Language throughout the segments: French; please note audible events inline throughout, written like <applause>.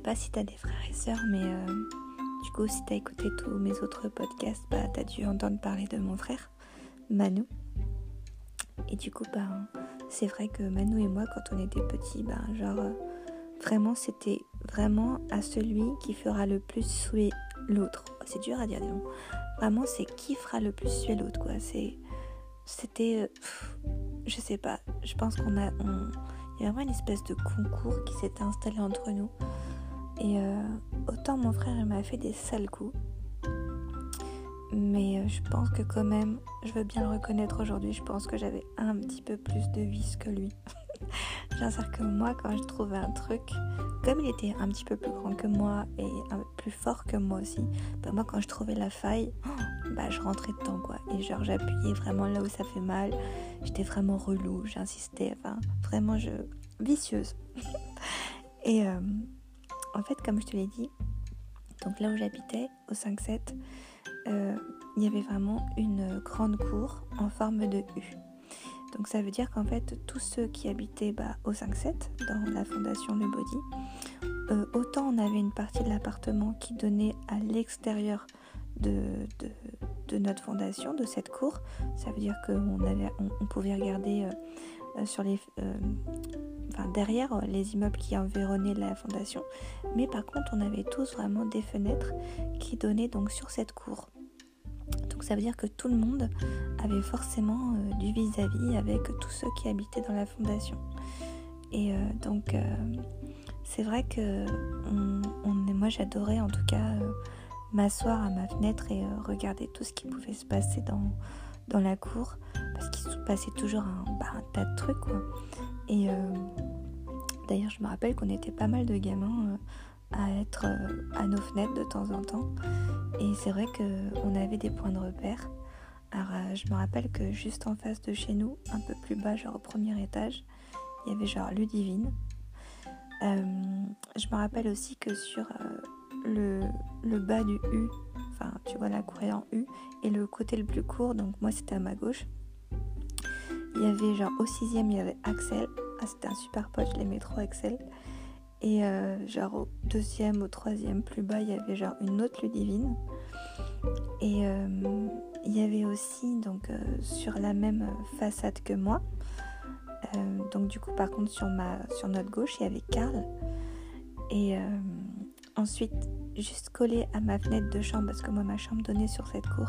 pas si t'as des frères et sœurs, mais euh, du coup, si t'as écouté tous mes autres podcasts, bah, t'as dû entendre parler de mon frère, Manu. Et du coup, bah, c'est vrai que Manu et moi, quand on était petits, bah, genre, euh, vraiment, c'était vraiment à celui qui fera le plus suer l'autre. C'est dur à dire, disons. Vraiment, c'est qui fera le plus suer l'autre, quoi. C'est, c'était, euh, je sais pas. Je pense qu'on a, on, il y a vraiment une espèce de concours qui s'était installé entre nous. Et euh, autant mon frère il m'a fait des sales coups, mais euh, je pense que quand même, je veux bien le reconnaître aujourd'hui, je pense que j'avais un petit peu plus de vis que lui. <laughs> J'insère que moi, quand je trouvais un truc, comme il était un petit peu plus grand que moi et plus fort que moi aussi, bah moi quand je trouvais la faille, <gasps> bah je rentrais dedans quoi. Et genre j'appuyais vraiment là où ça fait mal. J'étais vraiment relou, j'insistais, enfin vraiment je vicieuse. <laughs> et euh, en fait, comme je te l'ai dit, donc là où j'habitais, au 5-7, euh, il y avait vraiment une grande cour en forme de U. Donc ça veut dire qu'en fait, tous ceux qui habitaient bah, au 5-7, dans la fondation Le Body, euh, autant on avait une partie de l'appartement qui donnait à l'extérieur de, notre fondation, de cette cour. Ça veut dire qu'on on, pouvait regarder euh, sur les, derrière les immeubles qui environnaient la fondation. Mais par contre, on avait tous vraiment des fenêtres qui donnaient donc sur cette cour. Donc ça veut dire que tout le monde avait forcément euh, du vis-à-vis avec tous ceux qui habitaient dans la fondation. Et euh, donc euh, c'est vrai que moi j'adorais en tout cas m'asseoir à ma fenêtre et regarder tout ce qui pouvait se passer dans, dans la cour parce qu'il se passait toujours un, bah, tas de trucs quoi. Et d'ailleurs je me rappelle qu'on était pas mal de gamins à être à nos fenêtres de temps en temps et c'est vrai qu'on avait des points de repère. Alors, euh, je me rappelle que juste en face de chez nous, un peu plus bas, genre au premier étage, il y avait genre Ludivine. Euh, je me rappelle aussi que sur euh, le, bas du U, enfin, tu vois la cour est en U, et le côté le plus court, donc moi c'était à ma gauche, il y avait genre au sixième, il y avait Axel. Ah, c'était un super pote, je l'aimais trop, Axel. Et euh, genre au deuxième, au troisième plus bas, il y avait genre une autre Ludivine. Et euh, il y avait aussi donc euh, sur la même façade que moi. donc du coup par contre sur, ma, sur notre gauche il y avait Karl. Et ensuite juste collé à ma fenêtre de chambre parce que moi ma chambre donnait sur cette cour.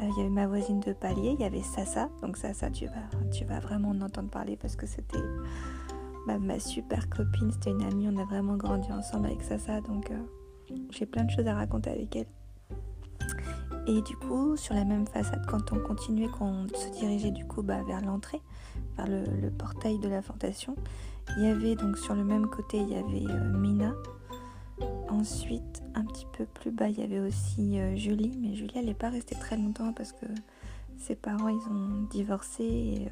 Il y avait ma voisine de palier, il y avait Sasa. Donc Sasa tu vas, tu vas vraiment en entendre parler parce que c'était ma, super copine, c'était une amie, on a vraiment grandi ensemble avec Sasa, donc euh, j'ai plein de choses à raconter avec elle. Et du coup, sur la même façade, quand on continuait, qu'on se dirigeait du coup bah, vers l'entrée, vers le, portail de la fondation, il y avait donc sur le même côté, il y avait euh, Mina. Ensuite, un petit peu plus bas, il y avait aussi euh, Julie, mais Julie, elle n'est pas restée très longtemps parce que ses parents, ils ont divorcé et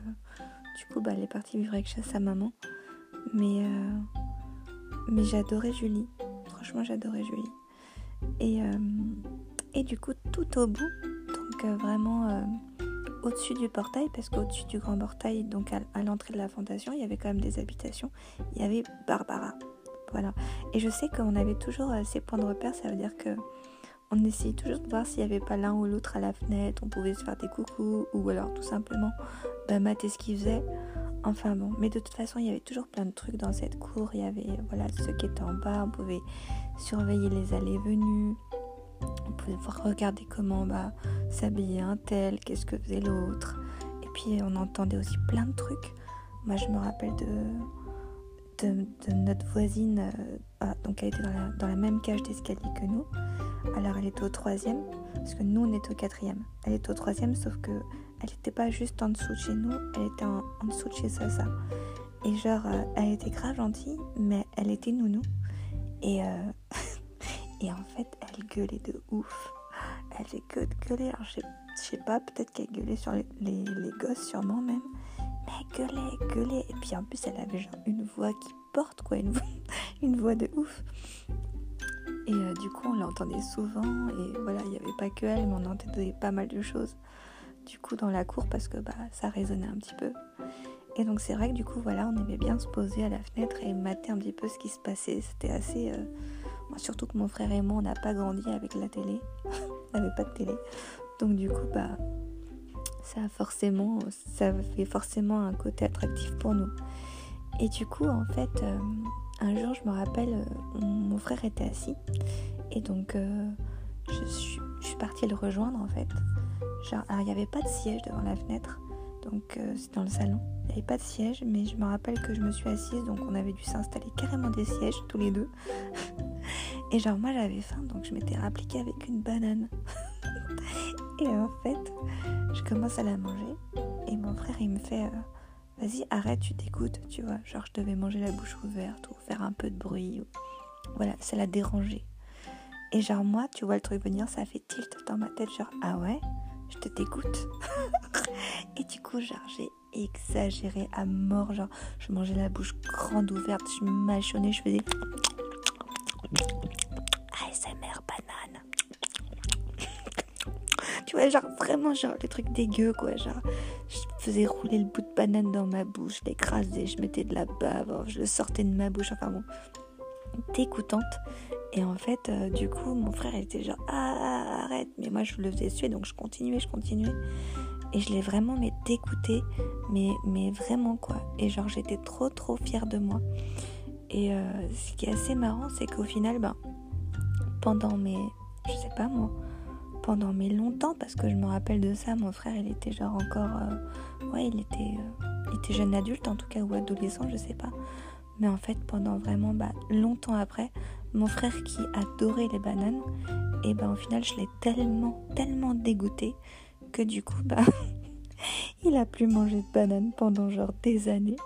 du coup, bah, elle est partie vivre avec sa maman. Mais, euh, mais j'adorais Julie. Franchement, j'adorais Julie. Et, euh, et du coup, tout au bout, donc euh, vraiment au-dessus du portail, parce qu'au-dessus du grand portail, donc à, l'entrée de la fondation, il y avait quand même des habitations. Il y avait Barbara. Et je sais qu'on avait toujours ces points de repère, ça veut dire que on essayait toujours de voir s'il n'y avait pas l'un ou l'autre à la fenêtre, on pouvait se faire des coucous, ou alors tout simplement bah, mater ce qu'ils faisaient. Enfin bon, mais de toute façon, il y avait toujours plein de trucs dans cette cour. Il y avait voilà ceux qui étaient en bas, on pouvait surveiller les allées et venues. On pouvait regarder comment bah, s'habillait un tel, qu'est-ce que faisait l'autre. Et puis on entendait aussi plein de trucs. Moi, je me rappelle de, de, notre voisine, euh, ah, donc elle était dans la, dans la même cage d'escalier que nous. Alors elle était au troisième, parce que nous on était au quatrième. Elle était au troisième, sauf que elle n'était pas juste en dessous de chez nous, elle était en, dessous de chez Sasa. Et genre, euh, elle était grave gentille, mais elle était nounou. Et, euh, <laughs> et en fait, elle gueulait de ouf. Elle fait gueuler. Alors, je sais, pas, peut-être qu'elle gueulait sur les, les, gosses, sûrement même. Mais elle gueulait, gueulait. Et puis en plus, elle avait genre une voix qui porte, quoi, une voix, <laughs> de ouf. Et euh, du coup, on l'entendait souvent. Et voilà, il n'y avait pas que elle, mais on entendait pas mal de choses du coup dans la cour parce que bah, ça résonnait un petit peu. Et donc c'est vrai que du coup voilà, on aimait bien se poser à la fenêtre et mater un petit peu ce qui se passait. C'était assez... Euh, surtout que mon frère et moi, on n'a pas grandi avec la télé. <laughs> on n'avait pas de télé. Donc du coup, bah, ça forcément, ça fait forcément un côté attractif pour nous. Et du coup, en fait, euh, un jour, je me rappelle, euh, mon frère était assis. Et donc, je, suis, je suis partie le rejoindre, en fait. Alors, il n'y avait pas de siège devant la fenêtre. Donc euh, c'est dans le salon. Il n'y avait pas de siège, mais je me rappelle que je me suis assise, donc on avait dû s'installer carrément des sièges tous les deux. <laughs> Et genre moi j'avais faim, donc je m'étais rappliquée avec une banane. <laughs> et en fait, je commence à la manger. Et mon frère il me fait, euh, vas-y arrête, tu t'écoutes, tu vois. Genre je devais manger la bouche ouverte ou faire un peu de bruit. Voilà, ça l'a dérangé. Et genre moi, tu vois le truc venir, ça fait tilt dans ma tête, genre ah ouais, je te t'écoute. <laughs> Et du coup, genre, j'ai exagéré à mort. Genre, je mangeais la bouche grande ouverte, je mâchonnais, je faisais. <laughs> ASMR banane. Tu vois, genre, vraiment, genre, les trucs dégueux, quoi. Genre, je faisais rouler le bout de banane dans ma bouche, je l'écrasais, je mettais de la bave, je le sortais de ma bouche. Enfin bon, dégoûtante. Et en fait, euh, du coup, mon frère était genre ah, arrête, mais moi je le faisais suer, donc je continuais, je continuais. Et je l'ai vraiment mais dégoûté, mais, mais vraiment quoi. Et genre j'étais trop trop fière de moi. Et euh, ce qui est assez marrant, c'est qu'au final, ben, pendant mes, je sais pas moi, pendant mes longtemps, parce que je me rappelle de ça, mon frère il était genre encore, euh, ouais il était, il était jeune adulte en tout cas ou adolescent, je sais pas. Mais en fait, pendant vraiment bah, longtemps après, mon frère qui adorait les bananes, et ben au final, je l'ai tellement, tellement dégoûté que du coup, bah, <laughs> il a plus mangé de bananes pendant genre des années.